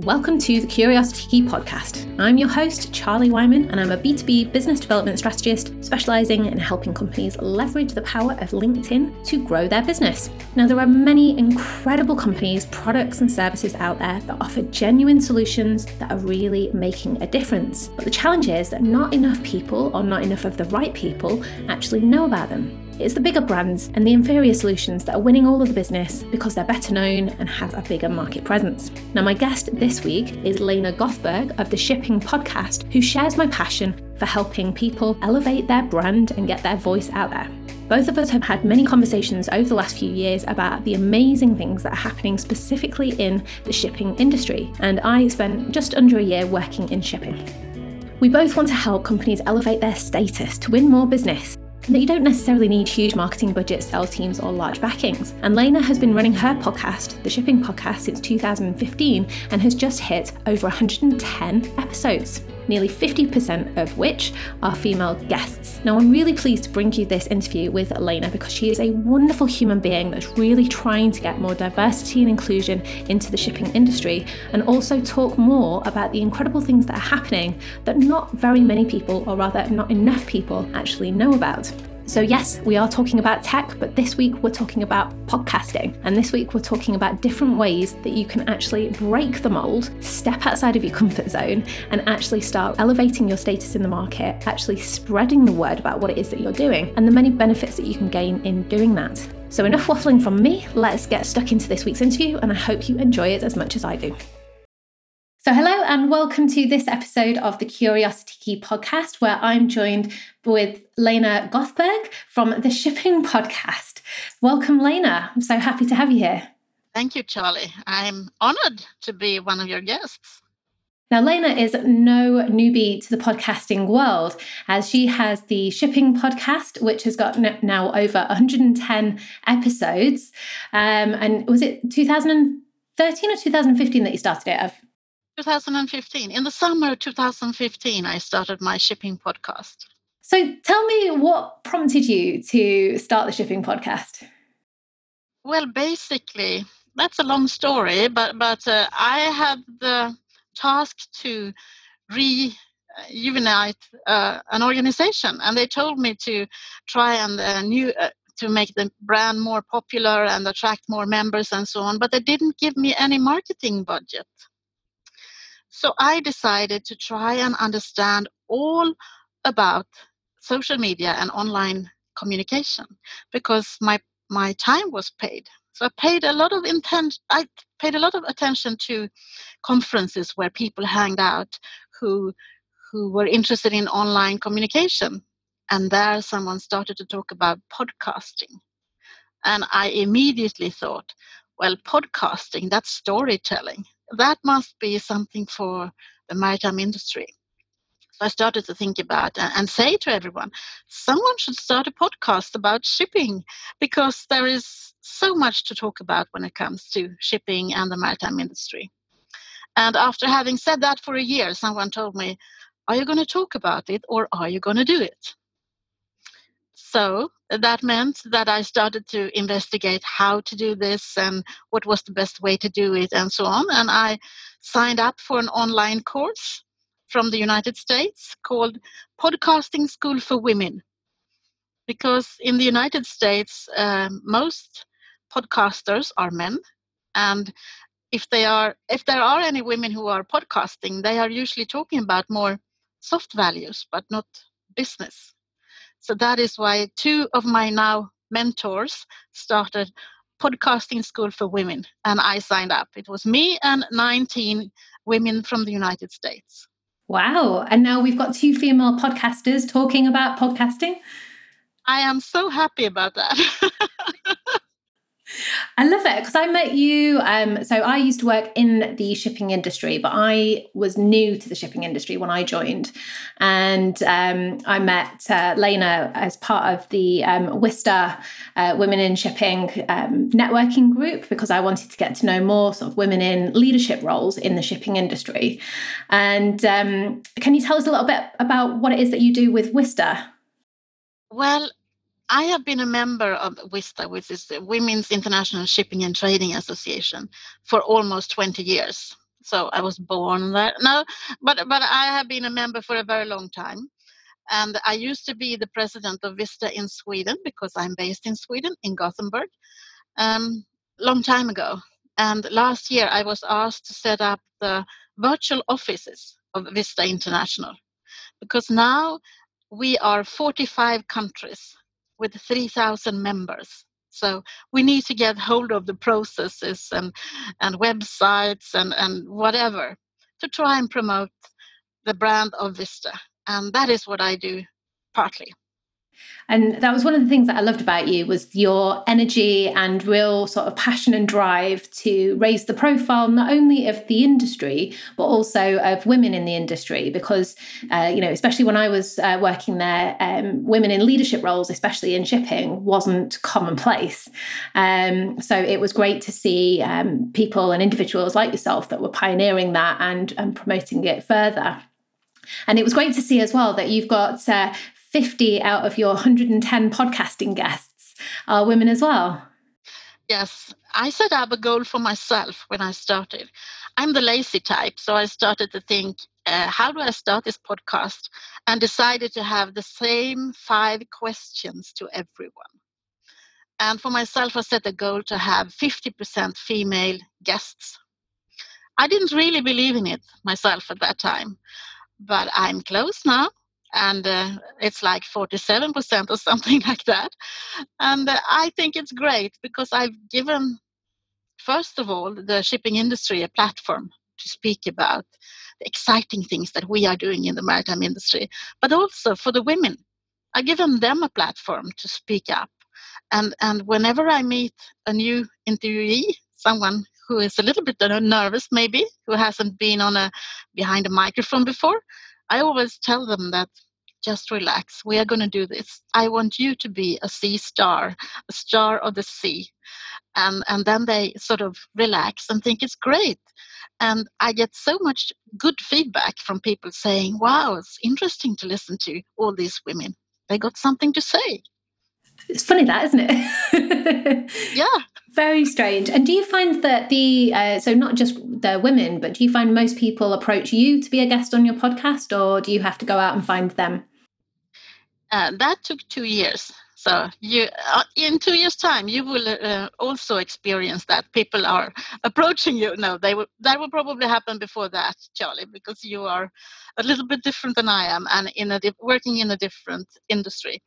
Welcome to the Curiosity Key podcast. I'm your host, Charlie Wyman, and I'm a B2B business development strategist specializing in helping companies leverage the power of LinkedIn to grow their business. Now, there are many incredible companies, products, and services out there that offer genuine solutions that are really making a difference. But the challenge is that not enough people, or not enough of the right people, actually know about them. It's the bigger brands and the inferior solutions that are winning all of the business because they're better known and have a bigger market presence. Now, my guest this week is Lena Gothberg of the Shipping Podcast, who shares my passion for helping people elevate their brand and get their voice out there. Both of us have had many conversations over the last few years about the amazing things that are happening specifically in the shipping industry, and I spent just under a year working in shipping. We both want to help companies elevate their status to win more business that you don't necessarily need huge marketing budgets, sales teams, or large backings. And Lena has been running her podcast, the Shipping Podcast, since 2015 and has just hit over 110 episodes nearly 50% of which are female guests. Now, I'm really pleased to bring you this interview with Elena because she is a wonderful human being that's really trying to get more diversity and inclusion into the shipping industry and also talk more about the incredible things that are happening that not very many people, or rather, not enough people, actually know about. So, yes, we are talking about tech, but this week we're talking about podcasting. And this week we're talking about different ways that you can actually break the mold, step outside of your comfort zone, and actually start elevating your status in the market, actually spreading the word about what it is that you're doing, and the many benefits that you can gain in doing that. So, enough waffling from me. Let's get stuck into this week's interview, and I hope you enjoy it as much as I do. And welcome to this episode of the Curiosity Key podcast, where I'm joined with Lena Gothberg from the Shipping Podcast. Welcome, Lena. I'm so happy to have you here. Thank you, Charlie. I'm honored to be one of your guests. Now, Lena is no newbie to the podcasting world, as she has the Shipping Podcast, which has got now over 110 episodes. Um, and was it 2013 or 2015 that you started it? 2015. In the summer of 2015, I started my shipping podcast. So tell me what prompted you to start the shipping podcast? Well, basically, that's a long story, but but uh, I had the task to reunite uh, an organization, and they told me to try and uh, new uh, to make the brand more popular and attract more members and so on. But they didn't give me any marketing budget. So I decided to try and understand all about social media and online communication because my my time was paid. So I paid a lot of intent I paid a lot of attention to conferences where people hanged out who who were interested in online communication. And there someone started to talk about podcasting. And I immediately thought, well, podcasting, that's storytelling that must be something for the maritime industry. So I started to think about and say to everyone, someone should start a podcast about shipping because there is so much to talk about when it comes to shipping and the maritime industry. And after having said that for a year, someone told me, Are you going to talk about it or are you going to do it? So that meant that I started to investigate how to do this and what was the best way to do it and so on. And I signed up for an online course from the United States called Podcasting School for Women. Because in the United States, uh, most podcasters are men, and if they are if there are any women who are podcasting, they are usually talking about more soft values, but not business. So that is why two of my now mentors started podcasting school for women and I signed up. It was me and 19 women from the United States. Wow. And now we've got two female podcasters talking about podcasting. I am so happy about that. I love it because I met you. Um, so I used to work in the shipping industry, but I was new to the shipping industry when I joined, and um, I met uh, Lena as part of the um, uh, Women in Shipping um, networking group because I wanted to get to know more sort of women in leadership roles in the shipping industry. And um, can you tell us a little bit about what it is that you do with WISTA? Well, I have been a member of WISTA, which is the Women's International Shipping and Trading Association, for almost 20 years. so I was born there. No, but but I have been a member for a very long time, and I used to be the president of WISTA in Sweden because I'm based in Sweden in Gothenburg, um, long time ago. And last year I was asked to set up the virtual offices of WISTA International because now we are 45 countries with 3,000 members. So we need to get hold of the processes and, and websites and, and whatever to try and promote the brand of WISTA. And that is what I do partly. And that was one of the things that I loved about you was your energy and real sort of passion and drive to raise the profile not only of the industry but also of women in the industry because uh, you know especially when I was uh, working there um, women in leadership roles especially in shipping wasn't commonplace um, so it was great to see um, people and individuals like yourself that were pioneering that and, and promoting it further. And it was great to see as well that you've got uh, 50 out of your 110 podcasting guests are women as well. Yes, I set up a goal for myself when I started. I'm the lazy type, so I started to think, uh, how do I start this podcast? And decided to have the same five questions to everyone. And for myself, I set a goal to have 50% female guests. I didn't really believe in it myself at that time, but I'm close now and uh, it's like 47% or something like that. And uh, I think it's great because I've given, first of all, the shipping industry a platform to speak about the exciting things that we are doing in the maritime industry, but also for the women. I've given them a platform to speak up. And, and whenever I meet a new interviewee, someone who is a little bit nervous maybe who hasn't been on a behind a microphone before i always tell them that just relax. We are going to do this. I want you to be a sea star, a star of the sea. And, and then they sort of relax and think it's great. And I get so much good feedback from people saying, wow, it's interesting to listen to all these women. They got something to say. It's funny that, isn't it? yeah. Very strange. And do you find that the, uh, so not just the women, but do you find most people approach you to be a guest on your podcast or do you have to go out and find them? Uh, that took two years. So you, uh, in two years' time, you will uh, also experience that people are approaching you. No, they will. That will probably happen before that, Charlie, because you are a little bit different than I am, and in a working in a different industry.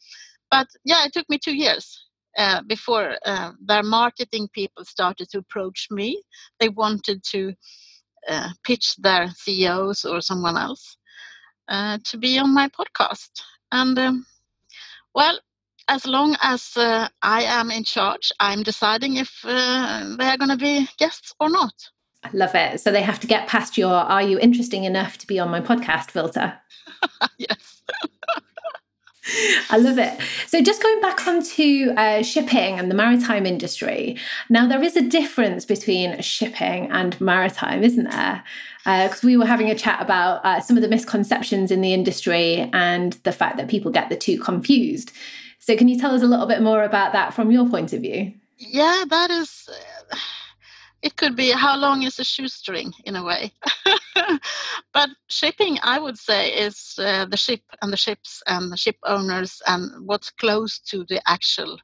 But yeah, it took me two years uh, before uh, their marketing people started to approach me. They wanted to uh, pitch their CEOs or someone else to be on my podcast, and um, well, as long as uh, I am in charge, I'm deciding if uh, they are going to be guests or not. I love it. So they have to get past your "Are you interesting enough to be on my podcast?" filter. yes. I love it. So, just going back onto uh, shipping and the maritime industry, now there is a difference between shipping and maritime, isn't there? Because uh, we were having a chat about uh, some of the misconceptions in the industry and the fact that people get the two confused. So, can you tell us a little bit more about that from your point of view? Yeah, that is. It could be how long is a shoestring in a way. but shipping, I would say, is uh, the ship and the ships and the ship owners and what's close to the actual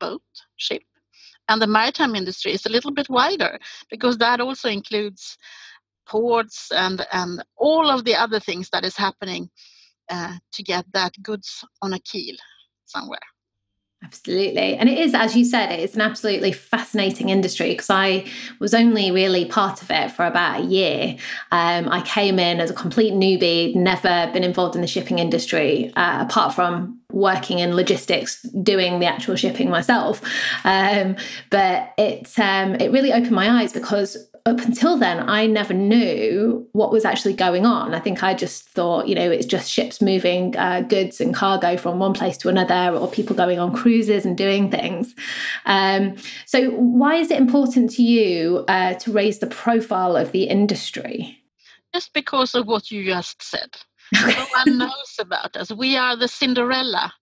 boat, ship. And the maritime industry is a little bit wider because that also includes ports and, and all of the other things that is happening uh, to get that goods on a keel somewhere. Absolutely. And it is, as you said, it's an absolutely fascinating industry because I was only really part of it for about a year. Um, I came in as a complete newbie, never been involved in the shipping industry, uh, apart from working in logistics, doing the actual shipping myself. Um, but it, um, it really opened my eyes because up until then, I never knew what was actually going on. I think I just thought, you know, it's just ships moving uh, goods and cargo from one place to another, or people going on cruises and doing things. Um, so, why is it important to you uh, to raise the profile of the industry? Just because of what you just said. no one knows about us. We are the Cinderella.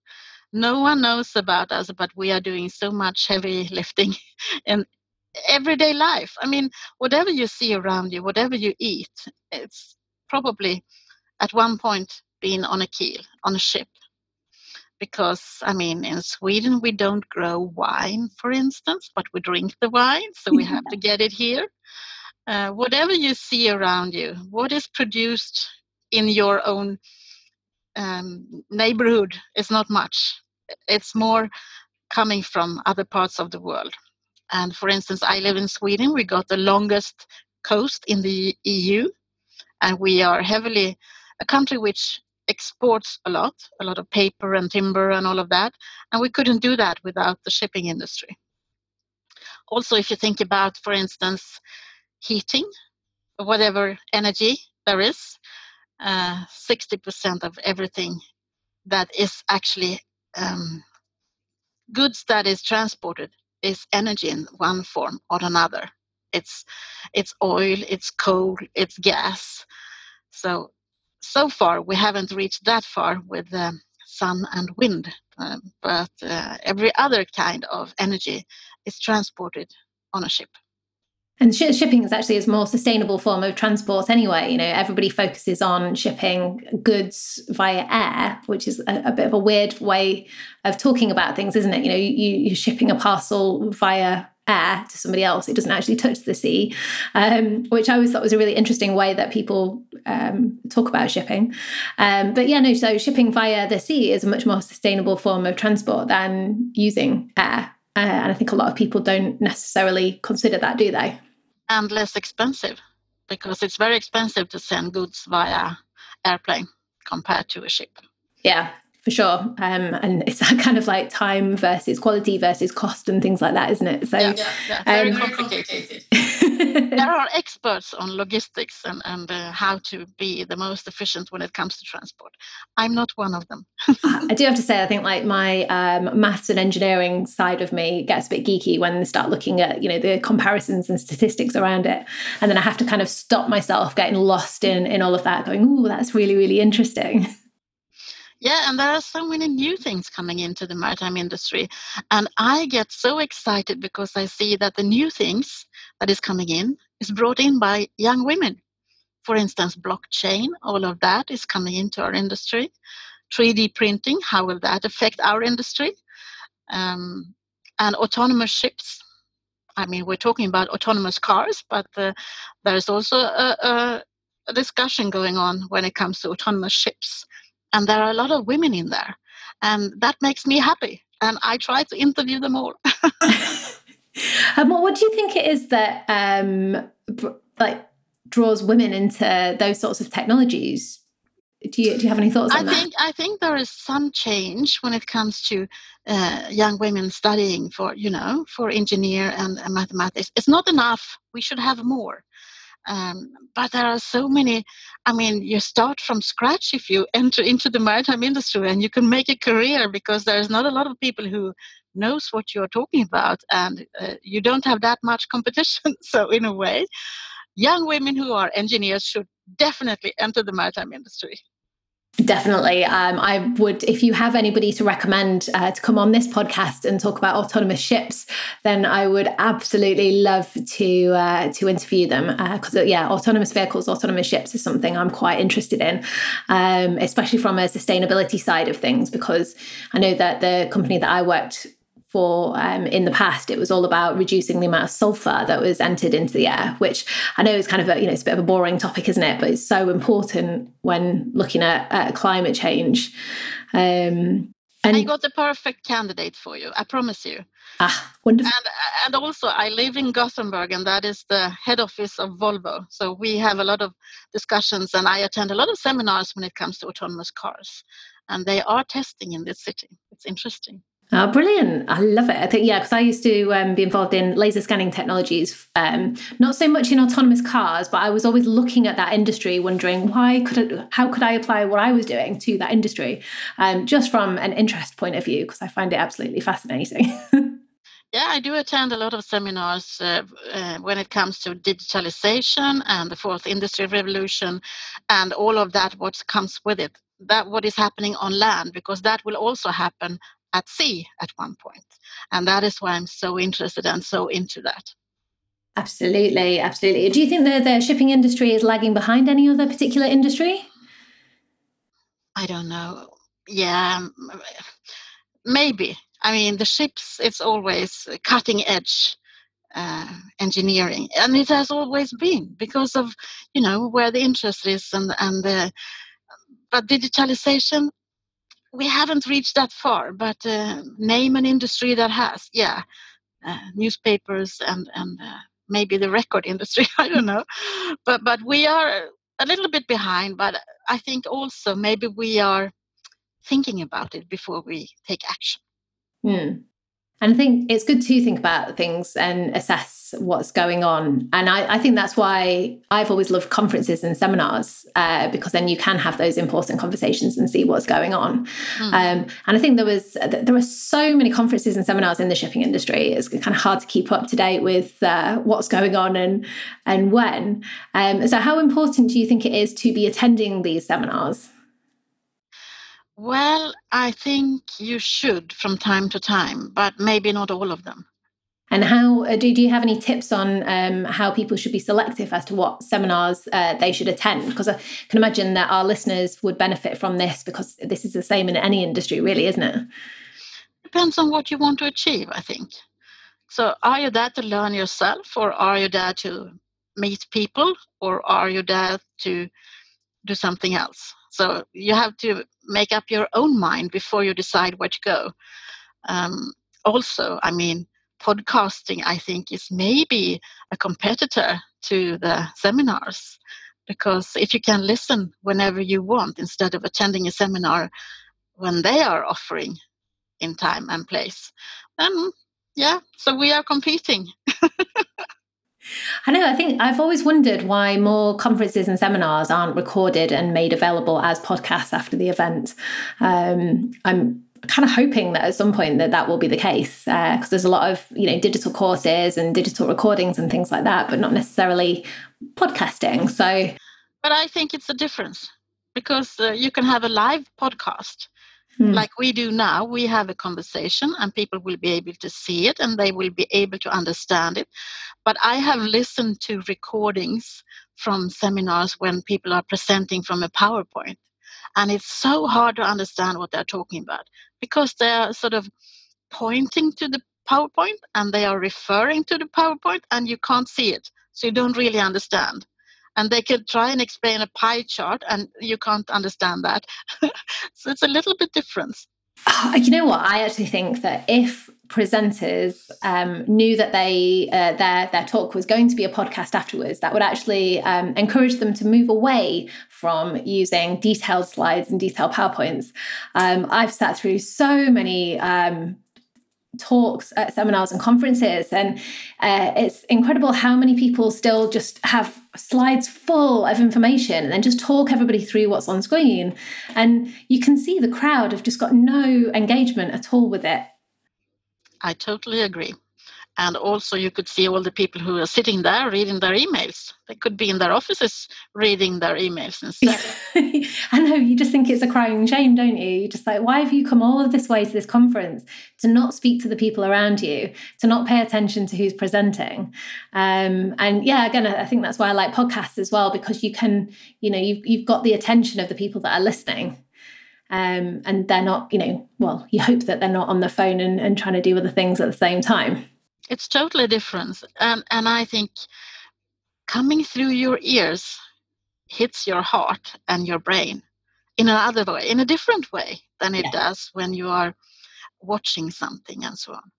No one knows about us, but we are doing so much heavy lifting in everyday life. I mean, whatever you see around you, whatever you eat, it's probably at one point been on a keel, on a ship. Because, I mean, in Sweden, we don't grow wine, for instance, but we drink the wine, so we have to get it here. Uh, whatever you see around you, what is produced in your own um, neighborhood is not much. It's more coming from other parts of the world. And for instance, I live in Sweden. We got the longest coast in the EU, and we are heavily a country which exports a lot, a lot of paper and timber and all of that. And we couldn't do that without the shipping industry. Also, if you think about, for instance, heating, whatever energy there is, uh, 60% of everything that is actually um, goods that is transported is energy in one form or another. It's it's oil, it's coal, it's gas. So so far we haven't reached that far with um, sun and wind, uh, but uh, every other kind of energy is transported on a ship. And sh- shipping is actually a more sustainable form of transport anyway. You know, everybody focuses on shipping goods via air, which is a, a bit of a weird way of talking about things, isn't it? You know, you, you're shipping a parcel via air to somebody else. It doesn't actually touch the sea, um, which I always thought was a really interesting way that people um, talk about shipping. Um, but yeah, no, so shipping via the sea is a much more sustainable form of transport than using air. Uh, and I think a lot of people don't necessarily consider that, do they? And less expensive because it's very expensive to send goods via airplane compared to a ship. Yeah, for sure. Um, and it's that kind of like time versus quality versus cost and things like that, isn't it? So yeah, yeah, very um, complicated. there are experts on logistics and, and uh, how to be the most efficient when it comes to transport. I'm not one of them. I do have to say, I think like my um, maths and engineering side of me gets a bit geeky when they start looking at you know the comparisons and statistics around it, and then I have to kind of stop myself getting lost in in all of that, going, "Oh, that's really really interesting." Yeah, and there are so many new things coming into the maritime industry. And I get so excited because I see that the new things that is coming in is brought in by young women. For instance, blockchain, all of that is coming into our industry. 3D printing, how will that affect our industry? Um, and autonomous ships. I mean, we're talking about autonomous cars, but uh, there's also a, a, a discussion going on when it comes to autonomous ships and there are a lot of women in there and that makes me happy and i try to interview them all um, what do you think it is that um, like draws women into those sorts of technologies do you, do you have any thoughts on I think, that? I think there is some change when it comes to uh, young women studying for, you know, for engineer and, and mathematics. It's not enough. We should have more. Um, but there are so many. I mean, you start from scratch if you enter into the maritime industry, and you can make a career because there's not a lot of people who knows what you're talking about, and uh, you don't have that much competition. so, in a way, young women who are engineers should definitely enter the maritime industry. Definitely. Um, I would, if you have anybody to recommend uh, to come on this podcast and talk about autonomous ships, then I would absolutely love to uh, to interview them because uh, yeah, autonomous vehicles, autonomous ships is something I'm quite interested in, um, especially from a sustainability side of things. Because I know that the company that I worked for um, in the past it was all about reducing the amount of sulfur that was entered into the air which i know is kind of a you know it's a bit of a boring topic isn't it but it's so important when looking at, at climate change um, and I got the perfect candidate for you. I promise you. Ah, wonderful. And, and also, I live in Gothenburg, and that is the head office of Volvo. So we have a lot of discussions, and I attend a lot of seminars when it comes to autonomous cars. And they are testing in this city. It's interesting. Oh, brilliant. I love it. I think, yeah, because I used to um, be involved in laser scanning technologies, um, not so much in autonomous cars, but I was always looking at that industry, wondering why could I, how could I apply what I was doing to that industry, um, just from an interest point of view, because I find it absolutely fascinating. yeah, I do attend a lot of seminars uh, uh, when it comes to digitalization and the fourth industry revolution and all of that, what comes with it that what is happening on land because that will also happen at sea at one point. And that is why I'm so interested and so into that. Absolutely, absolutely. Do you think that the shipping industry is lagging behind any other particular industry? I don't know. Yeah, maybe. I mean, the ships, it's always cutting edge uh, engineering, and it has always been because of, you know, where the interest is and, and the, but digitalization, we haven't reached that far, but uh, name an industry that has, yeah, uh, newspapers and, and uh, maybe the record industry i don't know but but we are a little bit behind but i think also maybe we are thinking about it before we take action hmm. And I think it's good to think about things and assess what's going on. And I, I think that's why I've always loved conferences and seminars uh, because then you can have those important conversations and see what's going on. Mm. Um, and I think there was there were so many conferences and seminars in the shipping industry. It's kind of hard to keep up to date with uh, what's going on and and when. Um, so, how important do you think it is to be attending these seminars? Well, I think you should from time to time, but maybe not all of them. And how uh, do, do you have any tips on um, how people should be selective as to what seminars uh, they should attend? Because I can imagine that our listeners would benefit from this because this is the same in any industry, really, isn't it? Depends on what you want to achieve, I think. So, are you there to learn yourself, or are you there to meet people, or are you there to do something else? So you have to make up your own mind before you decide where to go. Um, also, I mean, podcasting, I think, is maybe a competitor to the seminars because if you can listen whenever you want instead of attending a seminar when they are offering in time and place, then yeah, so we are competing. I know. I think I've always wondered why more conferences and seminars aren't recorded and made available as podcasts after the event. Um, I'm kind of hoping that at some point that that will be the case because uh, there's a lot of you know digital courses and digital recordings and things like that, but not necessarily podcasting. So, but I think it's a difference because uh, you can have a live podcast Mm. Like we do now, we have a conversation and people will be able to see it and they will be able to understand it. But I have listened to recordings from seminars when people are presenting from a PowerPoint. And it's so hard to understand what they're talking about because they're sort of pointing to the PowerPoint and they are referring to the PowerPoint and you can't see it. So you don't really understand and they can try and explain a pie chart and you can't understand that. So it's a little bit different. You know what? I actually think that if presenters um, knew that they uh, their their talk was going to be a podcast afterwards that would actually um, encourage them to move away from using detailed slides and detailed powerpoints. Um, i've sat through so many um, talks at seminars and conferences and uh, it's incredible how many people still just have slides full of information and then just talk everybody through what's on screen. And you can see the crowd have just got no engagement at all with it. I totally agree and also you could see all the people who are sitting there reading their emails. They could be in their offices reading their emails instead. I know you just think it's a crying shame don't you? You just like why have you come all of this way to this conference? To not speak to the people around you to not pay attention to who's presenting. Um, and yeah again i think that's why i like podcasts as well because you can you know you've, you've got the attention of the people that are listening. Um, and they're not you know well you hope that they're not on the phone and, and trying to do other things at the same time it's totally different and and i think coming through your ears hits your heart and your brain in another way in a different way than it yeah. does when you are watching something and so on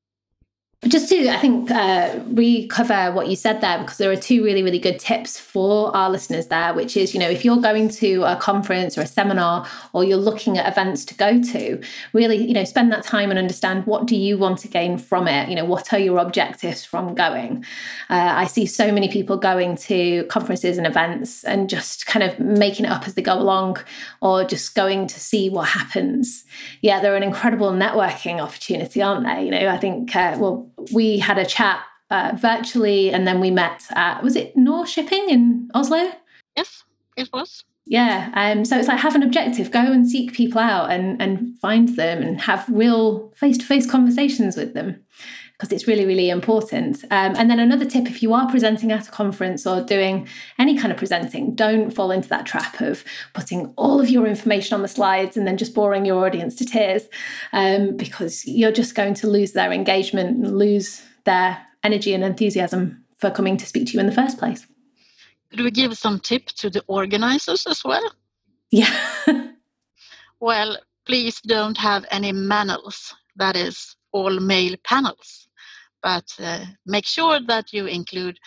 just to, I think, uh, recover what you said there, because there are two really, really good tips for our listeners there, which is, you know, if you're going to a conference or a seminar or you're looking at events to go to, really, you know, spend that time and understand what do you want to gain from it? You know, what are your objectives from going? Uh, I see so many people going to conferences and events and just kind of making it up as they go along or just going to see what happens. Yeah, they're an incredible networking opportunity, aren't they? You know, I think, uh, well, we had a chat uh, virtually and then we met at, was it Nor-Shipping in Oslo? Yes, it was. Yeah. Um, so it's like have an objective, go and seek people out and, and find them and have real face to face conversations with them. Because it's really, really important. Um, and then another tip if you are presenting at a conference or doing any kind of presenting, don't fall into that trap of putting all of your information on the slides and then just boring your audience to tears um, because you're just going to lose their engagement and lose their energy and enthusiasm for coming to speak to you in the first place. Could we give some tip to the organizers as well? Yeah. well, please don't have any manels, that is, all male panels. But uh, make sure that you include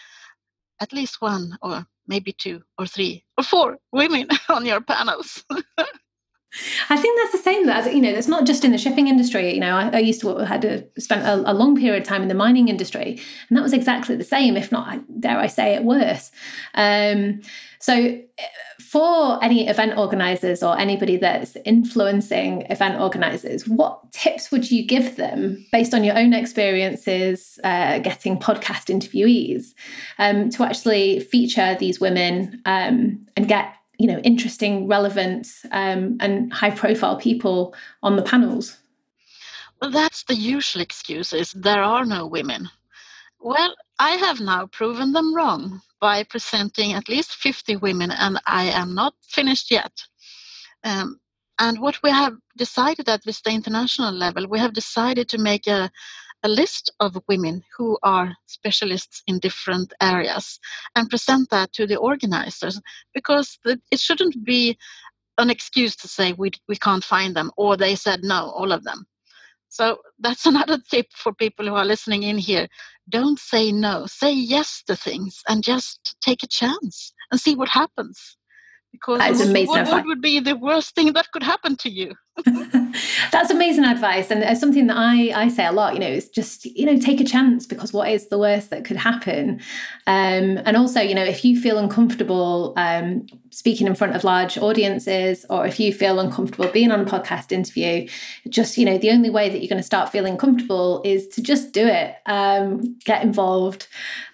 at least one or maybe two or three or four women on your panels. I think that's the same. That you know, it's not just in the shipping industry. You know, I, I used to had to spent a, a, long period of time in the mining industry, and that was exactly the same, if not, dare I say it, worse. Um, so, eh, for any event organizers or anybody that's influencing event organizers, what tips would you give them based on your own experiences uh, getting podcast interviewees um, to actually feature these women um, and get you know interesting relevant um, and high profile people on the panels. Well that's the usual excuse is there are no women. Well i have now proven them wrong by presenting at least 50 women and i am not finished yet. Um, and what we have decided at WISTA International level, we have decided to make a, a list of women who are specialists in different areas and present that to the organizers because the, it shouldn't be an excuse to say we, we can't find them or they said no, all of them. So that's another tip for people who are listening in here. Don't say no, say yes to things and just take a chance and see what happens because that is what, what would be the worst thing that could happen to you that's amazing advice and it's something that i i say a lot you know it's just you know take a chance because what is the worst that could happen? Um, and also you know if you feel uncomfortable um, speaking in front of large audiences or if you feel uncomfortable being on a podcast interview just you know the only way that you're going to start feeling comfortable is to just do it um, get involved.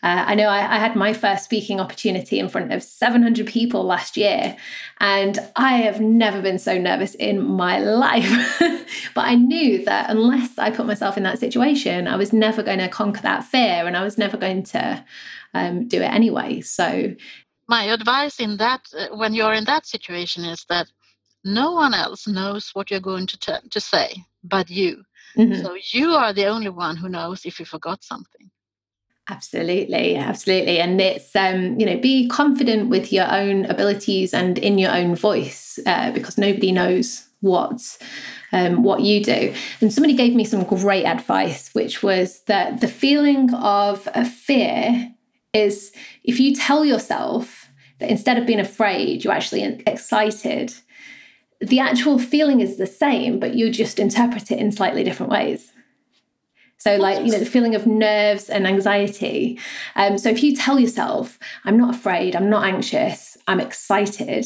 Uh, i know I, I had my first speaking opportunity in front of 700 people last year and i have never been so nervous in my life. But i knew that unless i put myself in that situation i was never going to conquer that fear and i was never going to um, do it anyway. So my advice in that uh, when you're in that situation is that no one else knows what you're going to t- to say but you. Mm-hmm. so you are the only one who knows if you forgot something. Absolutely absolutely. And it's um you know be confident with your own abilities and in your own voice uh, because nobody knows what um, what you do and somebody gave me some great advice which was that the feeling of a fear is if you tell yourself that instead of being afraid, you're actually excited, the actual feeling is the same, but you just interpret it in slightly different ways. So, like, you know, the feeling of nerves and anxiety. Um, so, if you tell yourself, I'm not afraid, I'm not anxious, I'm excited,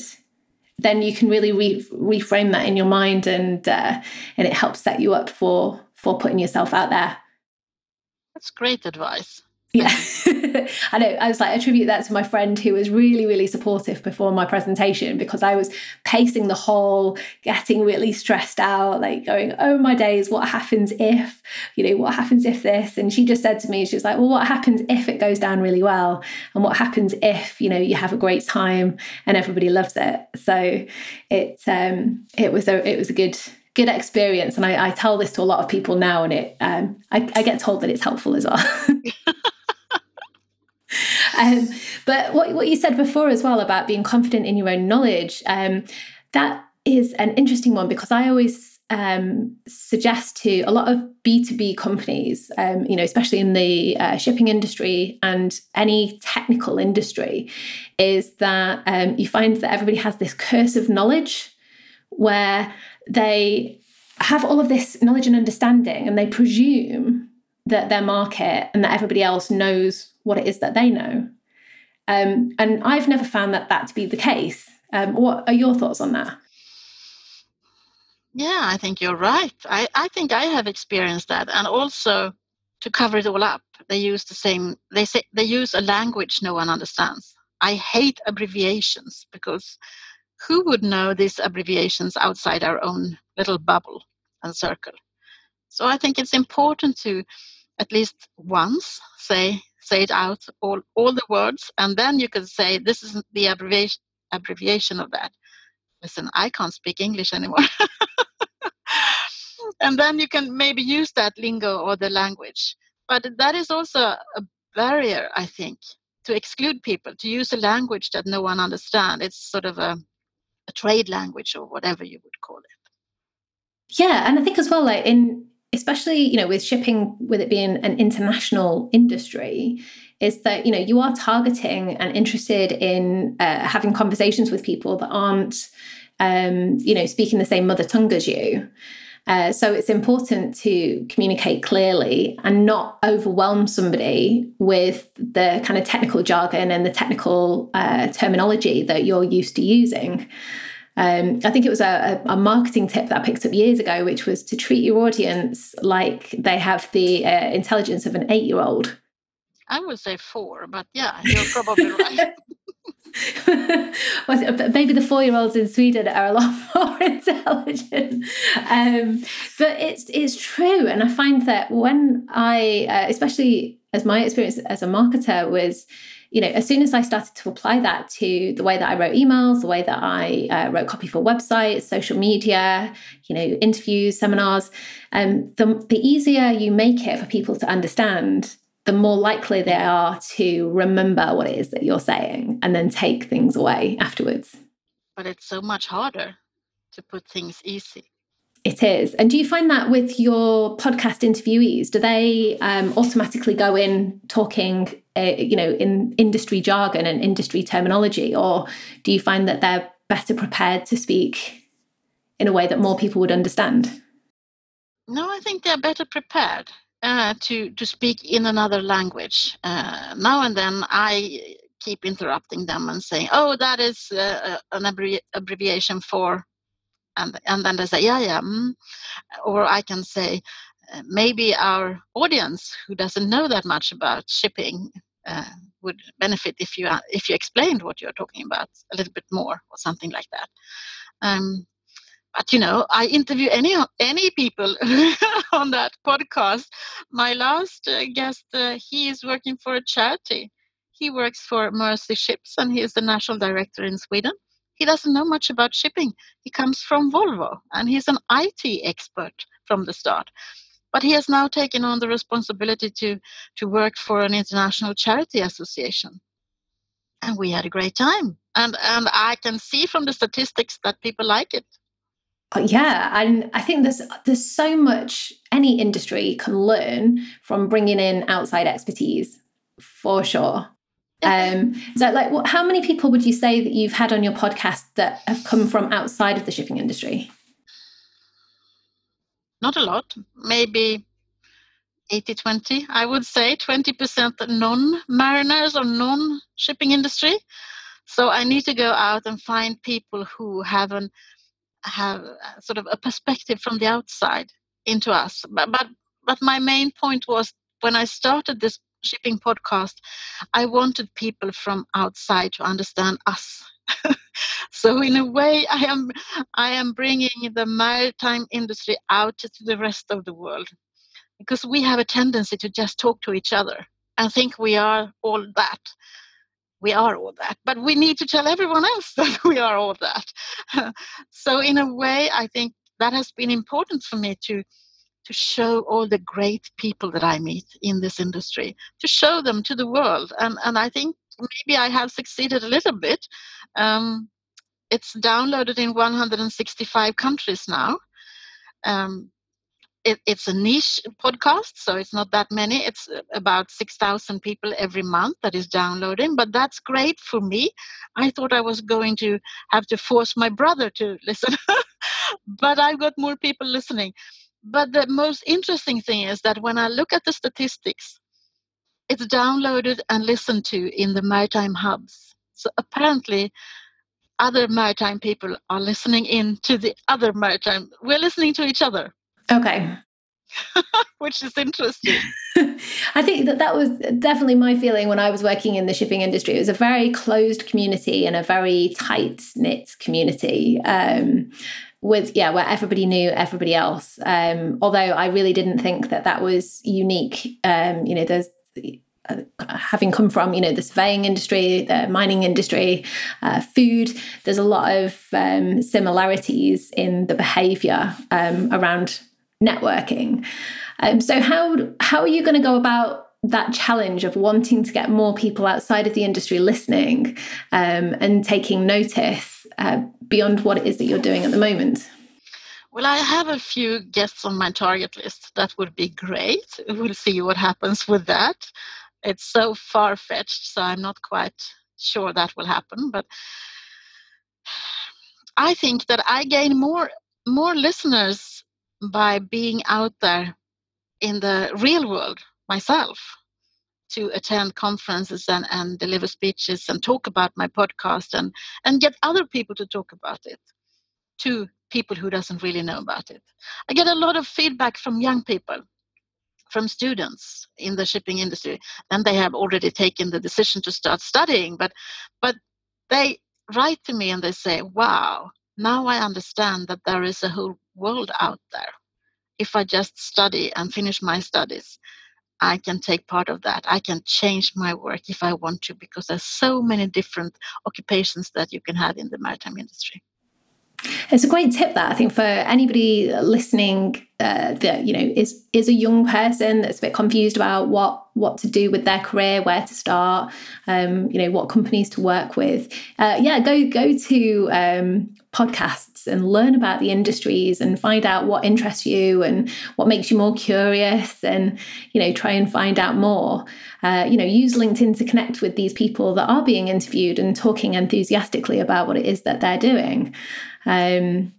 then you can really re- reframe that in your mind and uh, and it helps set you up for for putting yourself out there. That's great advice. Yeah, I know. I was like, attribute that to my friend who was really, really supportive before my presentation because I was pacing the hall, getting really stressed out, like going, oh my days, what happens if, you know, what happens if this? And she just said to me, she was like, well, what happens if it goes down really well? And what happens if, you know, you have a great time and everybody loves it? So it, um, it was a, it was a good, good experience and I, I, tell this to a lot of people now and it um, I, I, get told that it's helpful as well um, but what, what you said before as well about being confident in your own knowledge, um, that is an interesting one because I always um, suggest to a lot of B2B companies, um, you know, especially in the uh, shipping industry and any technical industry, is that um, you find that everybody has this curse of knowledge where they have all of this knowledge and understanding and they presume that their market and that everybody else knows what it is that they know. Um, and I've never found that that to be the case. Um, what are your thoughts on that? Yeah, I think you're right. I, I think I have experienced that. And also to cover it all up, they use the same, they say they use a language no one understands. I hate abbreviations because who would know these abbreviations outside our own little bubble and circle? So I think it's important to at least once say say it out all all the words and then you can say this is the abbreviation abbreviation of that. Listen i can't speak english anymore. And then you can maybe use that lingo or the language. But that is also a barrier i think to exclude people to use a language that no one understands it's sort of a, a trade language or whatever you would call it. Yeah and i think as well like in especially you know with shipping with it being an international industry is that you know you are targeting and interested in uh, having conversations with people that aren't um, you know speaking the same mother tongue as you uh, so it's important to communicate clearly and not overwhelm somebody with the kind of technical jargon and the technical uh, terminology that you're used to using. Um, I think it was a, a, marketing tip that I picked up years ago, which was to treat your audience like they have the uh, intelligence of an eight year old. I would say four, but yeah, you're probably right. maybe the four-year-olds in Sweden are a lot more intelligent, um, but it's it's true, and I find that when I, uh, especially as my experience as a marketer was, you know, as soon as I started to apply that to the way that I wrote emails, the way that I uh, wrote copy for websites, social media, you know, interviews, seminars, um, the the easier you make it for people to understand the more likely they are to remember what it is that you're saying and then take things away afterwards. But it's so much harder to put things easy. It is. And do you find that with your podcast interviewees? Do they um, automatically go in talking, uh, you know, in industry jargon and industry terminology? Or do you find that they're better prepared to speak in a way that more people would understand? No, I think they're better prepared uh, to to speak in another language. Uh, now and then, I keep interrupting them and saying, "Oh, that is uh, an abbrevi- abbreviation for," and and then they say, "Yeah, yeah," mm. or I can say, uh, "Maybe our audience who doesn't know that much about shipping." Uh, would benefit if you if you explained what you're talking about a little bit more or something like that. Um, but you know i interview any any people on that podcast my last uh, guest uh, he is working for a charity he works for mercy ships and he is the national director in sweden he doesn't know much about shipping. He comes from volvo and he's an it expert from the start. But he has now taken on the responsibility to to work for an international charity association. And we had a great time. And and i can see from the statistics that people like it. Uh, yeah and i think there's there's so much any industry can learn from bringing in outside expertise for sure um so like what, how many people would you say that you've had on your podcast that have come from outside of the shipping industry? Not a lot. Maybe 80 20 i would say. 20% non-mariners or non-shipping industry. So i need to go out and find people who have an have uh, sort of a perspective from the outside into us. But, but but my main point was when I started this shipping podcast, I wanted people from outside to understand us. so in a way, I am I am bringing the maritime industry out to the rest of the world because we have a tendency to just talk to each other and think we are all that we are all that but we need to tell everyone else that we are all that so in a way i think that has been important for me to to show all the great people that i meet in this industry to show them to the world and and i think maybe i have succeeded a little bit um, it's downloaded in 165 countries now um, it, it's a niche podcast, so it's not that many. It's uh, about 6,000 people every month that is downloading, but that's great for me. I thought I was going to have to force my brother to listen, but I've got more people listening. But the most interesting thing is that when I look at the statistics, it's downloaded and listened to in the maritime hubs. So apparently, other maritime people are listening in to the other maritime. We're listening to each other. Okay. Which is interesting. I think that that was definitely my feeling when I was working in the shipping industry. It was a very closed community and a very tight knit community. Um, with yeah where everybody knew everybody else. Um although i really didn't think that that was unique um you know there's uh, having come from you know the surveying industry the mining industry uh, food there's a lot of um, similarities in the behavior um, around networking. Um, so how how are you going to go about that challenge of wanting to get more people outside of the industry listening um, and taking notice uh, beyond what it is that you're doing at the moment? Well, I have a few guests on my target list. That would be great. We'll see what happens with that. It's so far fetched, so I'm not quite sure that will happen. But I think that I gain more more listeners by being out there in the real world myself to attend conferences and, and deliver speeches and talk about my podcast and, and get other people to talk about it to people who doesn't really know about it. I get a lot of feedback from young people, from students in the shipping industry, and they have already taken the decision to start studying, but but they write to me and they say, Wow, now I understand that there is a whole world out there. If I just study and finish my studies, I can take part of that. I can change my work if I want to because there's so many different occupations that you can have in the maritime industry. It's a great tip that I think for anybody listening uh, that you know is is a young person that's a bit confused about what what to do with their career, where to start, um, you know what companies to work with. Uh, yeah, go go to um, podcasts and learn about the industries and find out what interests you and what makes you more curious, and you know try and find out more. Uh, you know, use LinkedIn to connect with these people that are being interviewed and talking enthusiastically about what it is that they're doing. Um,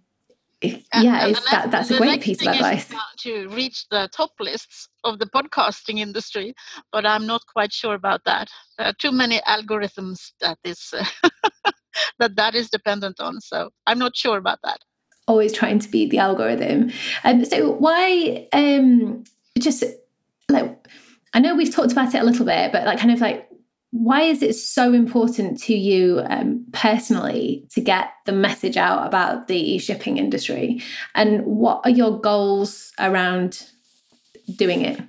yeah, and, and that, that's a great piece of advice. To reach the top lists of the podcasting industry, but I'm not quite sure about that. There are too many algorithms that is that that is dependent on. So I'm not sure about that. Always trying to beat the algorithm. Um, so why um, just like I know we've talked about it a little bit, but like kind of like why is it so important to you um, personally to get the message out about the shipping industry? And what are your goals around doing it?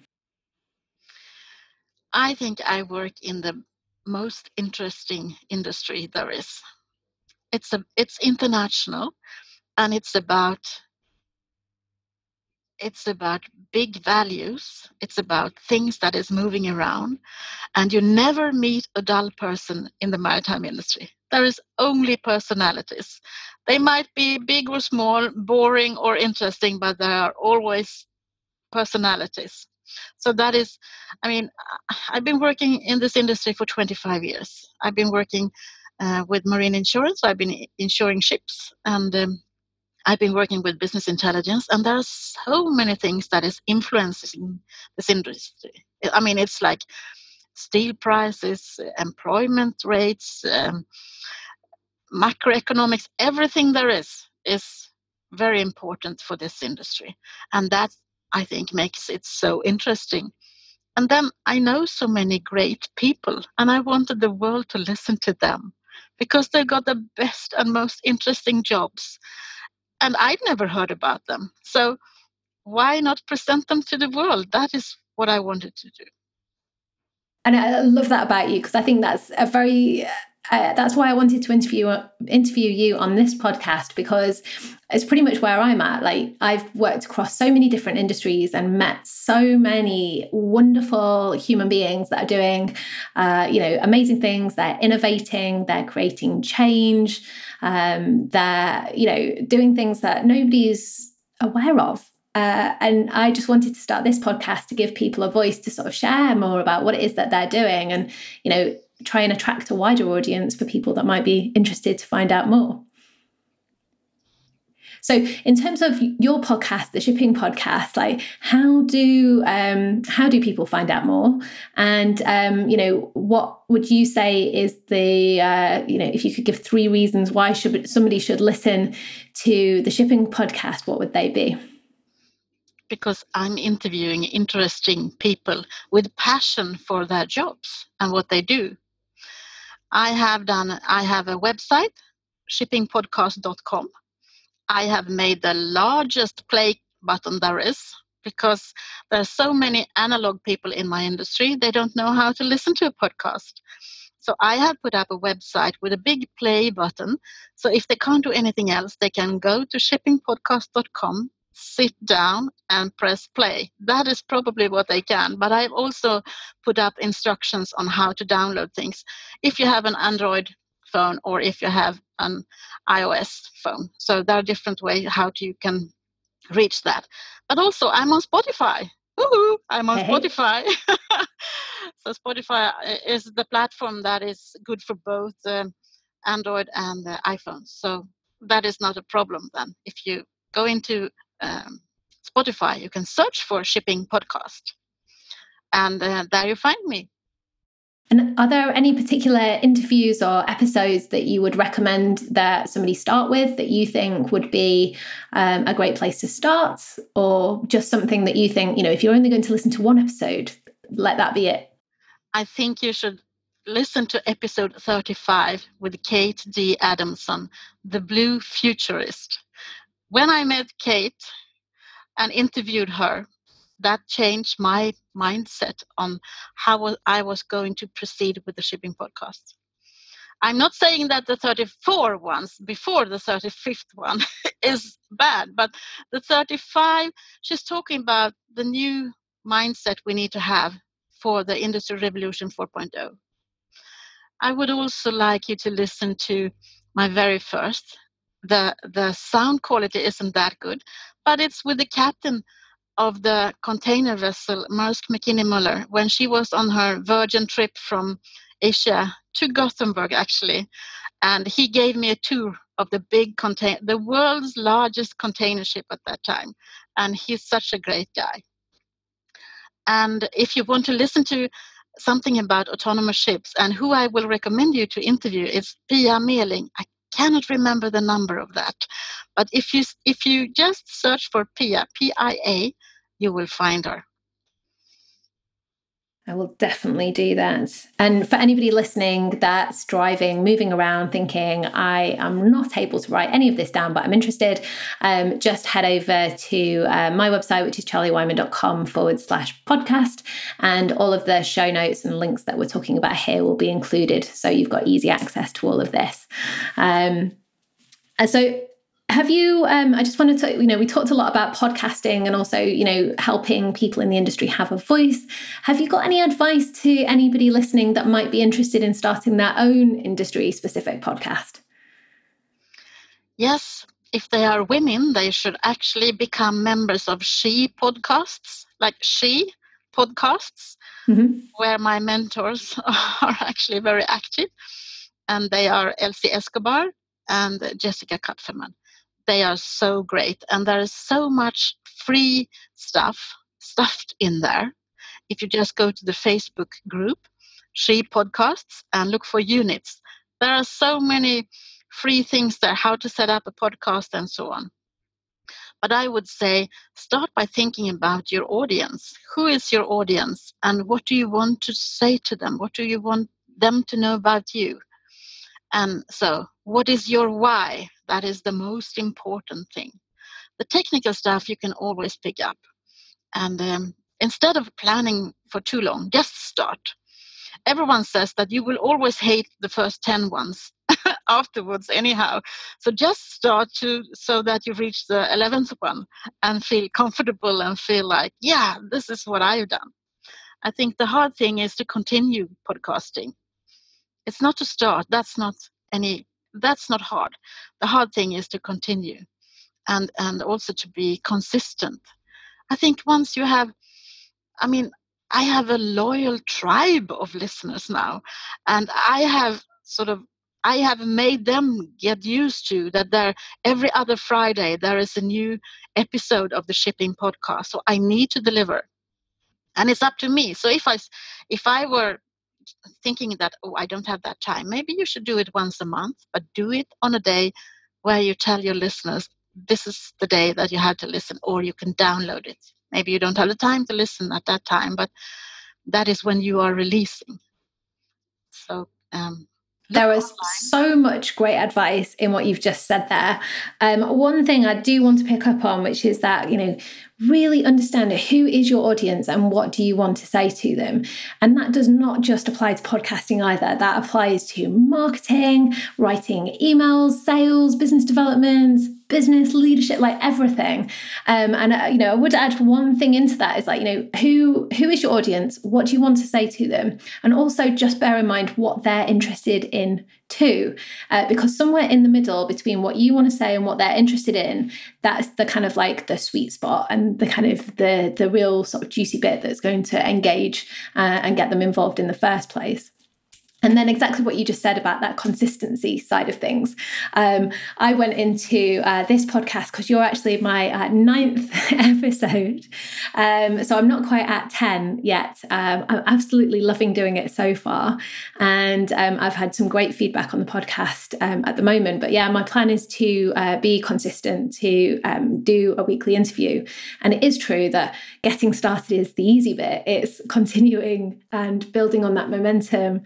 I think i work in the most interesting industry there is. It's a it's international and it's about it's about big values. It's about things that is moving around. And you never meet a dull person in the maritime industry. There is only personalities. They might be big or small boring or interesting but there are always personalities. So that is i mean i've been working in this industry for 25 years. I've been working uh, with marine insurance. I've been insuring ships and um, I've been working with business intelligence, and there are so many things that is influencing this industry. I mean, it's like steel prices, employment rates, um, macroeconomics, everything there is is very important for this industry, and that I think makes it so interesting. And then I know so many great people, and I wanted the world to listen to them because they got the best and most interesting jobs and I'd never heard about them. So why not present them to the world? That is what I wanted to do. And I love that about you because I think that's a very uh, that's why I wanted to interview interview you on this podcast because it's pretty much where I'm at. Like I've worked across so many different industries and met so many wonderful human beings that are doing, uh, you know, amazing things. They're innovating, they're creating change, um, they're you know doing things that nobody's aware of. Uh, and I just wanted to start this podcast to give people a voice to sort of share more about what it is that they're doing, and you know, try and attract a wider audience for people that might be interested to find out more. So, in terms of your podcast, the shipping podcast, like how do um, how do people find out more? And um, you know, what would you say is the uh, you know, if you could give three reasons why should somebody should listen to the shipping podcast, what would they be? Because I'm interviewing interesting people with passion for their jobs and what they do. I have done. I have a website, shippingpodcast.com I have made the largest play button there is because there are so many analog people in my industry, they don't know how to listen to a podcast. So I have put up a website with a big play button. So if they can't do anything else, they can go to shippingpodcast.com, sit down and press play. That is probably what they can. But I've also put up instructions on how to download things. If you have an Android phone or if you have an iOS phone. So there are different ways how to, you can reach that. But also, I'm on Spotify. Woohoo! I'm on hey. Spotify. so Spotify uh, is the platform that is good for both um, Android and uh, iPhones. So that is not a problem then. If you go into um, Spotify, you can search for Shipping Podcast, and uh, there you find me. And are there any particular interviews or episodes that you would recommend that somebody start with that you think would be um, a great place to start? Or just something that you think, you know, if you're only going to listen to one episode, let that be it? I think you should listen to episode 35 with Kate D. Adamson, the Blue Futurist. When I met Kate and interviewed her, that changed my mindset on how I was going to proceed with the shipping podcast. I'm not saying that the 34 ones before the 35th one is bad, but the 35, she's talking about the new mindset we need to have for the Industry Revolution 4.0. I would also like you to listen to my very first. The, the sound quality isn't that good, but it's with the captain of the container vessel Maersk Mc-Kinney Møller when she was on her Virgin trip from Asia to Gothenburg, actually. And he gave me a tour of the big container, the world's largest container ship at that time. And he's such a great guy. And if you want to listen to something about autonomous ships and who I will recommend you to interview is Pia Meling. I cannot remember the number of that. But if you if you just search for Pia, P-I-A, you will find her. I will definitely do that. And for anybody listening that's driving, moving around, thinking, I am not able to write any of this down, but I'm interested, um, just head over to uh, my website, which is charliewhyman.com forward slash podcast. And all of the show notes and links that we're talking about here will be included. So you've got easy access to all of this. Um, and so have you um, i just wanted to you know we talked a lot about podcasting and also you know helping people in the industry have a voice. Have you got any advice to anybody listening that might be interested in starting their own industry specific podcast? Yes if they are women they should actually become members of she podcasts like she podcasts mm-hmm. where my mentors are actually very active and they are elsie escobar and jessica kupferman they are so great and there is so much free stuff stuffed in there. If you just go to the facebook group she podcasts and look for units there are so many free things there how to set up a podcast and so on. But i would say start by thinking about your audience. Who is your audience and what do you want to say to them? What do you want them to know about you? And so what is your why that is the most important thing. The technical stuff you can always pick up. And um, instead of planning for too long, just start. Everyone says that you will always hate the first 10 ones afterwards, anyhow. So just start to so that you reach the 11th one and feel comfortable and feel like, yeah, this is what I've done. I think the hard thing is to continue podcasting. It's not to start, that's not any that's not hard. The hard thing is to continue and and also to be consistent. I think once you have I mean I have a loyal tribe of listeners now and I have sort of I have made them get used to that there every other Friday there is a new episode of the shipping podcast so I need to deliver and it's up to me so if I if I were thinking that oh i don't have that time. Maybe you should do it once a month but do it on a day where you tell your listeners this is the day that you have to listen or you can download it. Maybe you don't have the time to listen at that time but that is when you are releasing. So um, there was so much great advice in what you've just said there. Um, one thing I do want to pick up on, which is that, you know, really understand who is your audience and what do you want to say to them. And that does not just apply to podcasting either. That applies to marketing, writing emails, sales, business development, business leadership, like everything. Um, and uh, you know, I would add one thing into that is like, you know, who who is your audience? What do you want to say to them? And also just bear in mind what they're interested in too, uh, because somewhere in the middle between what you want to say and what they're interested in, that's the kind of like the sweet spot and the kind of the the real sort of juicy bit that's going to engage uh, and get them involved in the first place. And then exactly what you just said about that consistency side of things. Um, I went into uh, this podcast because you're actually my uh, ninth episode. Um, so I'm not quite at 10 yet. Um, I'm absolutely loving doing it so far. And um, I've had some great feedback on the podcast um, at the moment. But yeah, my plan is to uh, be consistent, to um, do a weekly interview. And it is true that getting started is the easy bit, it's continuing and building on that momentum.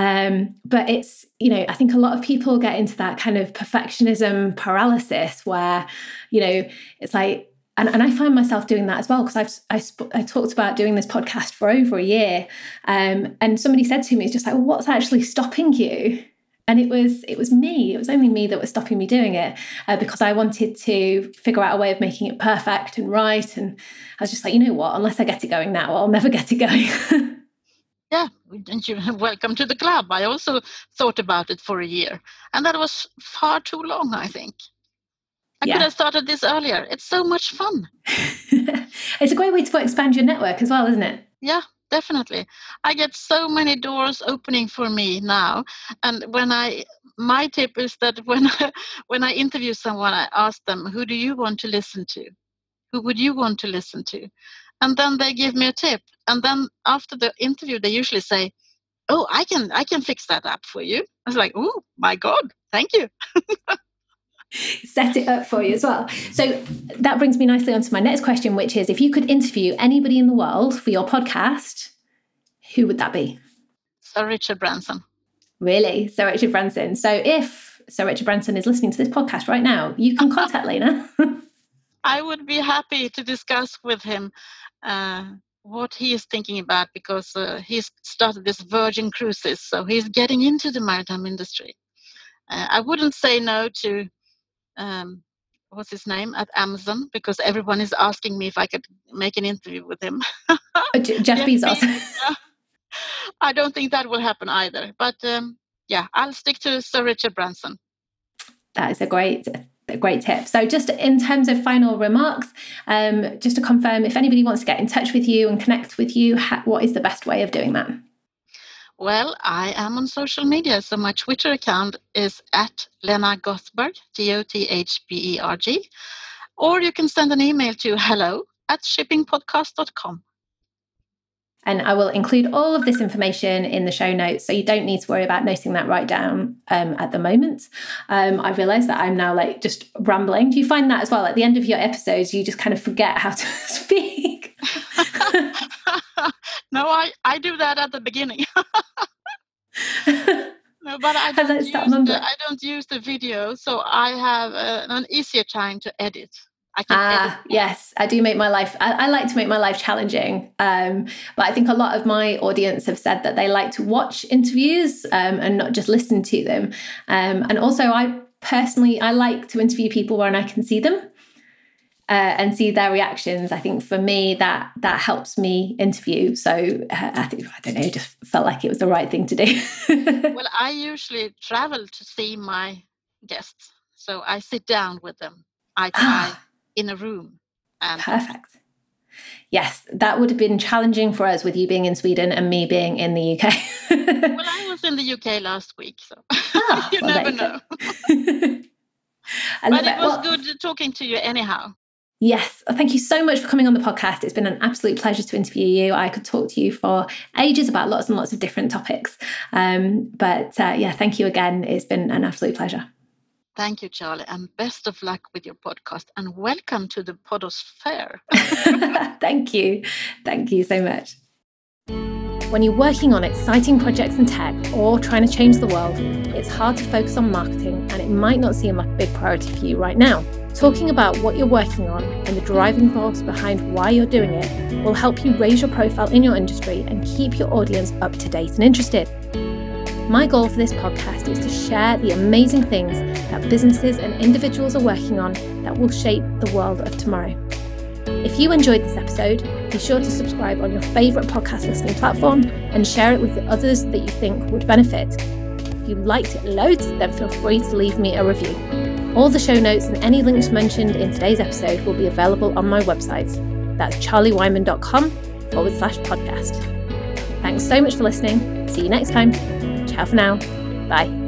Um, but it's, you know, I think a lot of people get into that kind of perfectionism paralysis where, you know, it's like, and, and I find myself doing that as well because I've I, sp- I talked about doing this podcast for over a year, um, and somebody said to me, "It's just like, well, what's actually stopping you?" and it was it was me. It was only me that was stopping me doing it uh, because i wanted to figure out a way of making it perfect and right and i was just like you know what? Unless i get it going now i'll never get it going yeah and you welcome to the club. I also thought about it for a year and that was far too long i think. I yeah. could have started this earlier. It's so much fun. It's a great way to expand your network as well isn't it? Yeah definitely. I get so many doors opening for me now and when i my tip is that when I, when i interview someone i ask them who do you want to listen to? Who would you want to listen to and then they give me a tip. And then after the interview they usually say oh i can i can fix that up for you. I was like oh my god thank you. Set it up for you as well. So that brings me nicely on to my next question which is if you could interview anybody in the world for your podcast who would that be? Sir richard branson. Really? Sir richard branson. So if sir richard branson is listening to this podcast right now you can contact lena. I would be happy to discuss with him uh, what he is thinking about because uh, he's started this Virgin Cruises, so he's getting into the maritime industry. Uh, I wouldn't say no to um, what's his name at Amazon because everyone is asking me if I could make an interview with him. Uh, Jeff Bezos. I don't think that will happen either. But um, yeah, I'll stick to Sir Richard Branson. That is a great great tip. So, just in terms of final remarks, um, just to confirm, if anybody wants to get in touch with you and connect with you, ha- what is the best way of doing that? Well, I am on social media. So, my Twitter account is at Lena Gothberg, G O T H B E R G. Or you can send an email to hello at shippingpodcast.com. And I will include all of this information in the show notes. So you don't need to worry about noting that right down um, at the moment. Um, I realize that I'm now like just rambling. Do you find that as well? At the end of your episodes, you just kind of forget how to speak. no, I, I do that at the beginning. no, but I don't, use the, I don't use the video, so I have uh, an easier time to edit ah, yes, I do make my life. I, I, like to make my life challenging, um, but I think a lot of my audience have said that they like to watch interviews um, and not just listen to them. Um, and also, I personally I like to interview people when I can see them uh, and see their reactions. I think for me that that helps me interview. So uh, I think I don't know, just felt like it was the right thing to do. well, I usually travel to see my guests, so I sit down with them. I try in a room. And Perfect. Yes, that would have been challenging for us with you being in Sweden and me being in the UK. well, I was in the UK last week, so oh, you well, never know. but it, it was well, good talking to you anyhow. Yes, thank you so much for coming on the podcast. It's been an absolute pleasure to interview you. I could talk to you for ages about lots and lots of different topics. Um, but uh, yeah, thank you again. It's been an absolute pleasure. Thank you, Charlie, and best of luck with your podcast and welcome to the Podosphere. Thank you. Thank you so much. When you're working on exciting projects in tech or trying to change the world, it's hard to focus on marketing and it might not seem like a big priority for you right now. Talking about what you're working on and the driving force behind why you're doing it will help you raise your profile in your industry and keep your audience up to date and interested. My goal for this podcast is to share the amazing things that businesses and individuals are working on that will shape the world of tomorrow. If you enjoyed this episode, be sure to subscribe on your favourite podcast listening platform and share it with the others that you think would benefit. If you liked it loads, then feel free to leave me a review. All the show notes and any links mentioned in today's episode will be available on my website. That's charliewhyman.com forward slash podcast. Thanks so much for listening. See you next time. Ciao for now. Bye.